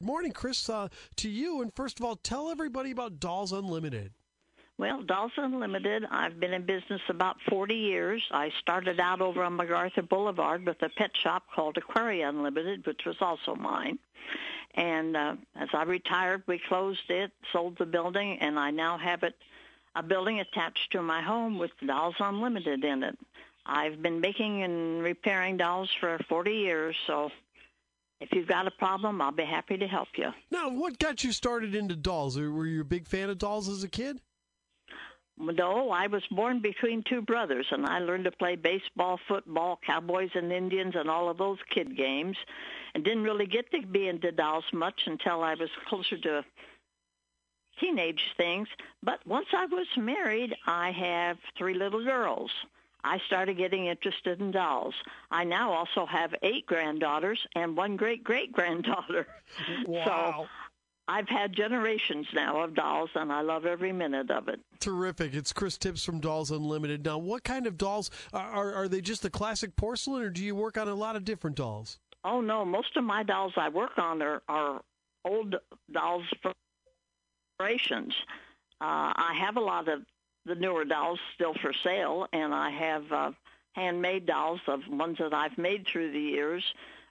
Morning, Chris, uh, to you. And first of all, tell everybody about Dolls Unlimited. Well, Dolls Unlimited, I've been in business about 40 years. I started out over on MacArthur Boulevard with a pet shop called Aquaria Unlimited, which was also mine. And uh, as I retired, we closed it, sold the building, and I now have it a building attached to my home with Dolls Unlimited in it. I've been making and repairing dolls for 40 years, so if you've got a problem, I'll be happy to help you. Now, what got you started into dolls? Were you a big fan of dolls as a kid? No, I was born between two brothers, and I learned to play baseball, football, cowboys and Indians, and all of those kid games, and didn't really get to be into dolls much until I was closer to teenage things. But once I was married, I have three little girls. I started getting interested in dolls. I now also have eight granddaughters and one great great granddaughter. Wow. So I've had generations now of dolls, and I love every minute of it. Terrific. It's Chris Tips from Dolls Unlimited. Now, what kind of dolls are, are they? Just the classic porcelain, or do you work on a lot of different dolls? Oh no, most of my dolls I work on are, are old dolls from generations. Uh, I have a lot of the newer dolls still for sale, and I have uh, handmade dolls of ones that I've made through the years.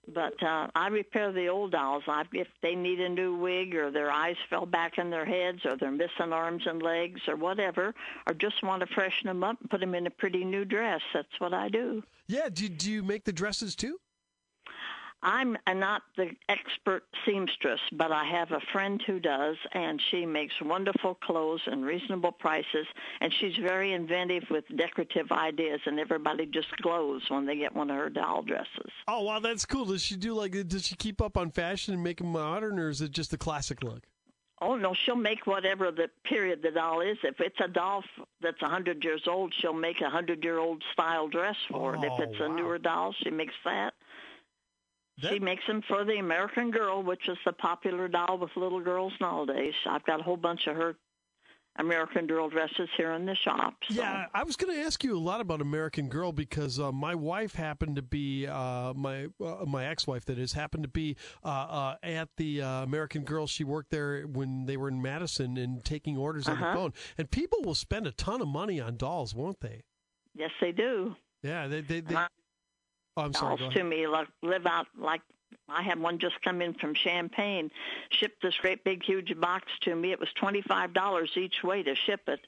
But uh, I repair the old dolls. I, if they need a new wig, or their eyes fell back in their heads, or they're missing arms and legs, or whatever, or just want to freshen them up and put them in a pretty new dress, that's what I do. Yeah. Do, do you make the dresses too? I'm not the expert seamstress, but I have a friend who does, and she makes wonderful clothes and reasonable prices, and she's very inventive with decorative ideas, and everybody just glows when they get one of her doll dresses. Oh wow, that's cool. Does she do like? Does she keep up on fashion and make them modern, or is it just a classic look? Oh no, she'll make whatever the period the doll is. If it's a doll that's a hundred years old, she'll make a hundred year old style dress for it. If Oh, it's a newer doll, she makes that. That- She makes them for the American Girl, which is the popular doll with little girls nowadays. I've got a whole bunch of her American Girl dresses here in the shop. So. Yeah, I was going to ask you a lot about American Girl because uh, my wife happened to be uh, my uh, my ex wife that is happened to be uh, uh, at the uh, American Girl. She worked there when they were in Madison and taking orders on the Uh-huh. phone. And people will spend a ton of money on dolls, won't they? Yes, they do. Yeah, they they. they oh, I'm sorry. Dolls to me like, live out like I had one just come in from Champaign, shipped this great big huge box to me. It was twenty five dollars each way to ship it,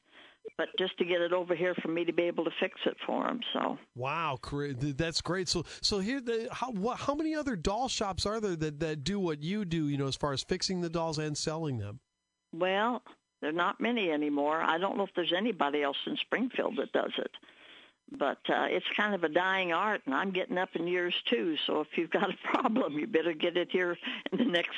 but just to get it over here for me to be able to fix it for them. So Wow, that's great. So, so here, the, how what, how many other doll shops are there that, that do what you do? You know, as far as fixing the dolls and selling them. well, there are not many anymore. I don't know if there's anybody else in Springfield that does it. But uh, it's kind of a dying art, and I'm getting up in years too. So if you've got a problem, you better get it here in the next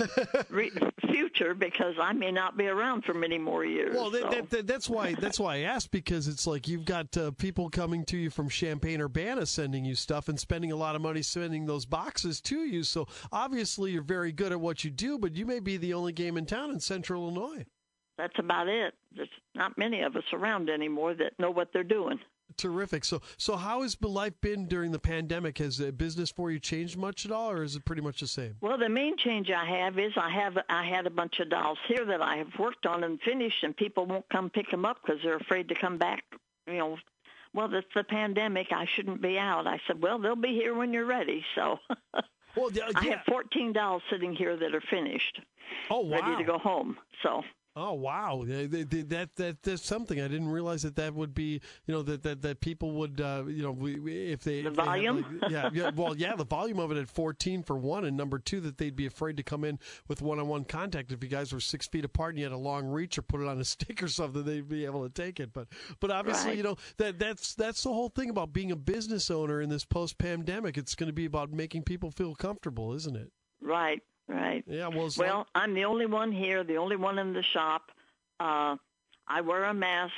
re- future because I may not be around for many more years. Well, that, so. that, that, that's why that's why I asked because it's like you've got uh, people coming to you from Champaign Urbana sending you stuff and spending a lot of money sending those boxes to you. So obviously you're very good at what you do, but you may be the only game in town in Central Illinois. That's about it. There's not many of us around anymore that know what they're doing. Terrific. So so how has life been during the pandemic? Has uh, business for you changed much at all, or is it pretty much the same? Well, the main change I have is I have I had a bunch of dolls here that I have worked on and finished, and people won't come pick them up because they're afraid to come back. You know, well, it's the pandemic. I shouldn't be out. I said, well, they'll be here when you're ready. So Well, yeah, I have 14 dolls sitting here that are finished, oh wow. ready to go home. So Oh wow, They- they- they- that that that's something. I didn't realize that that would be you know that that, that people would uh, you know we, we- if they The if they volume? like- yeah yeah well yeah the volume of it at fourteen for one and number two that they'd be afraid to come in with one on one contact if you guys were six feet apart and you had a long reach or put it on a stick or something they'd be able to take it. But but obviously Right. you know that that's that's the whole thing about being a business owner in this post pandemic it's going to be about making people feel comfortable isn't it? Right, right. yeah well Well, I'm the only one here, the only one in the shop. Uh, I wear a mask.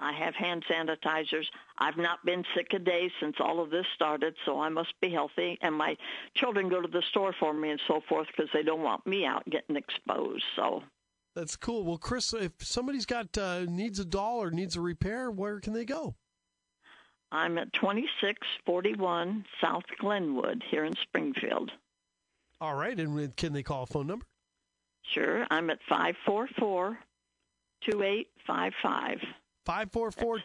I have hand sanitizers. I've not been sick a day since all of this started, so I must be healthy. And my children go to the store for me and so forth because they don't want me out getting exposed. So That's cool. Well, Chris, if somebody's got uh, needs a doll or needs a repair, where can they go? I'm at 2641 South Glenwood here in Springfield. All right, and can they call a phone number? Sure, I'm at five four four two eight five five. Five four four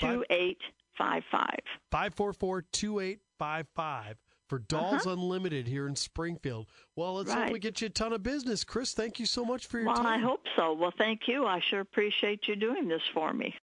two eight five five. Five four four two eight five five for Dolls Uh-huh. Unlimited here in Springfield. Well, let's hope we get you a ton of business, Chris. Thank you so much for your Well, time. Well, I hope so. Well, thank you. I sure appreciate you doing this for me.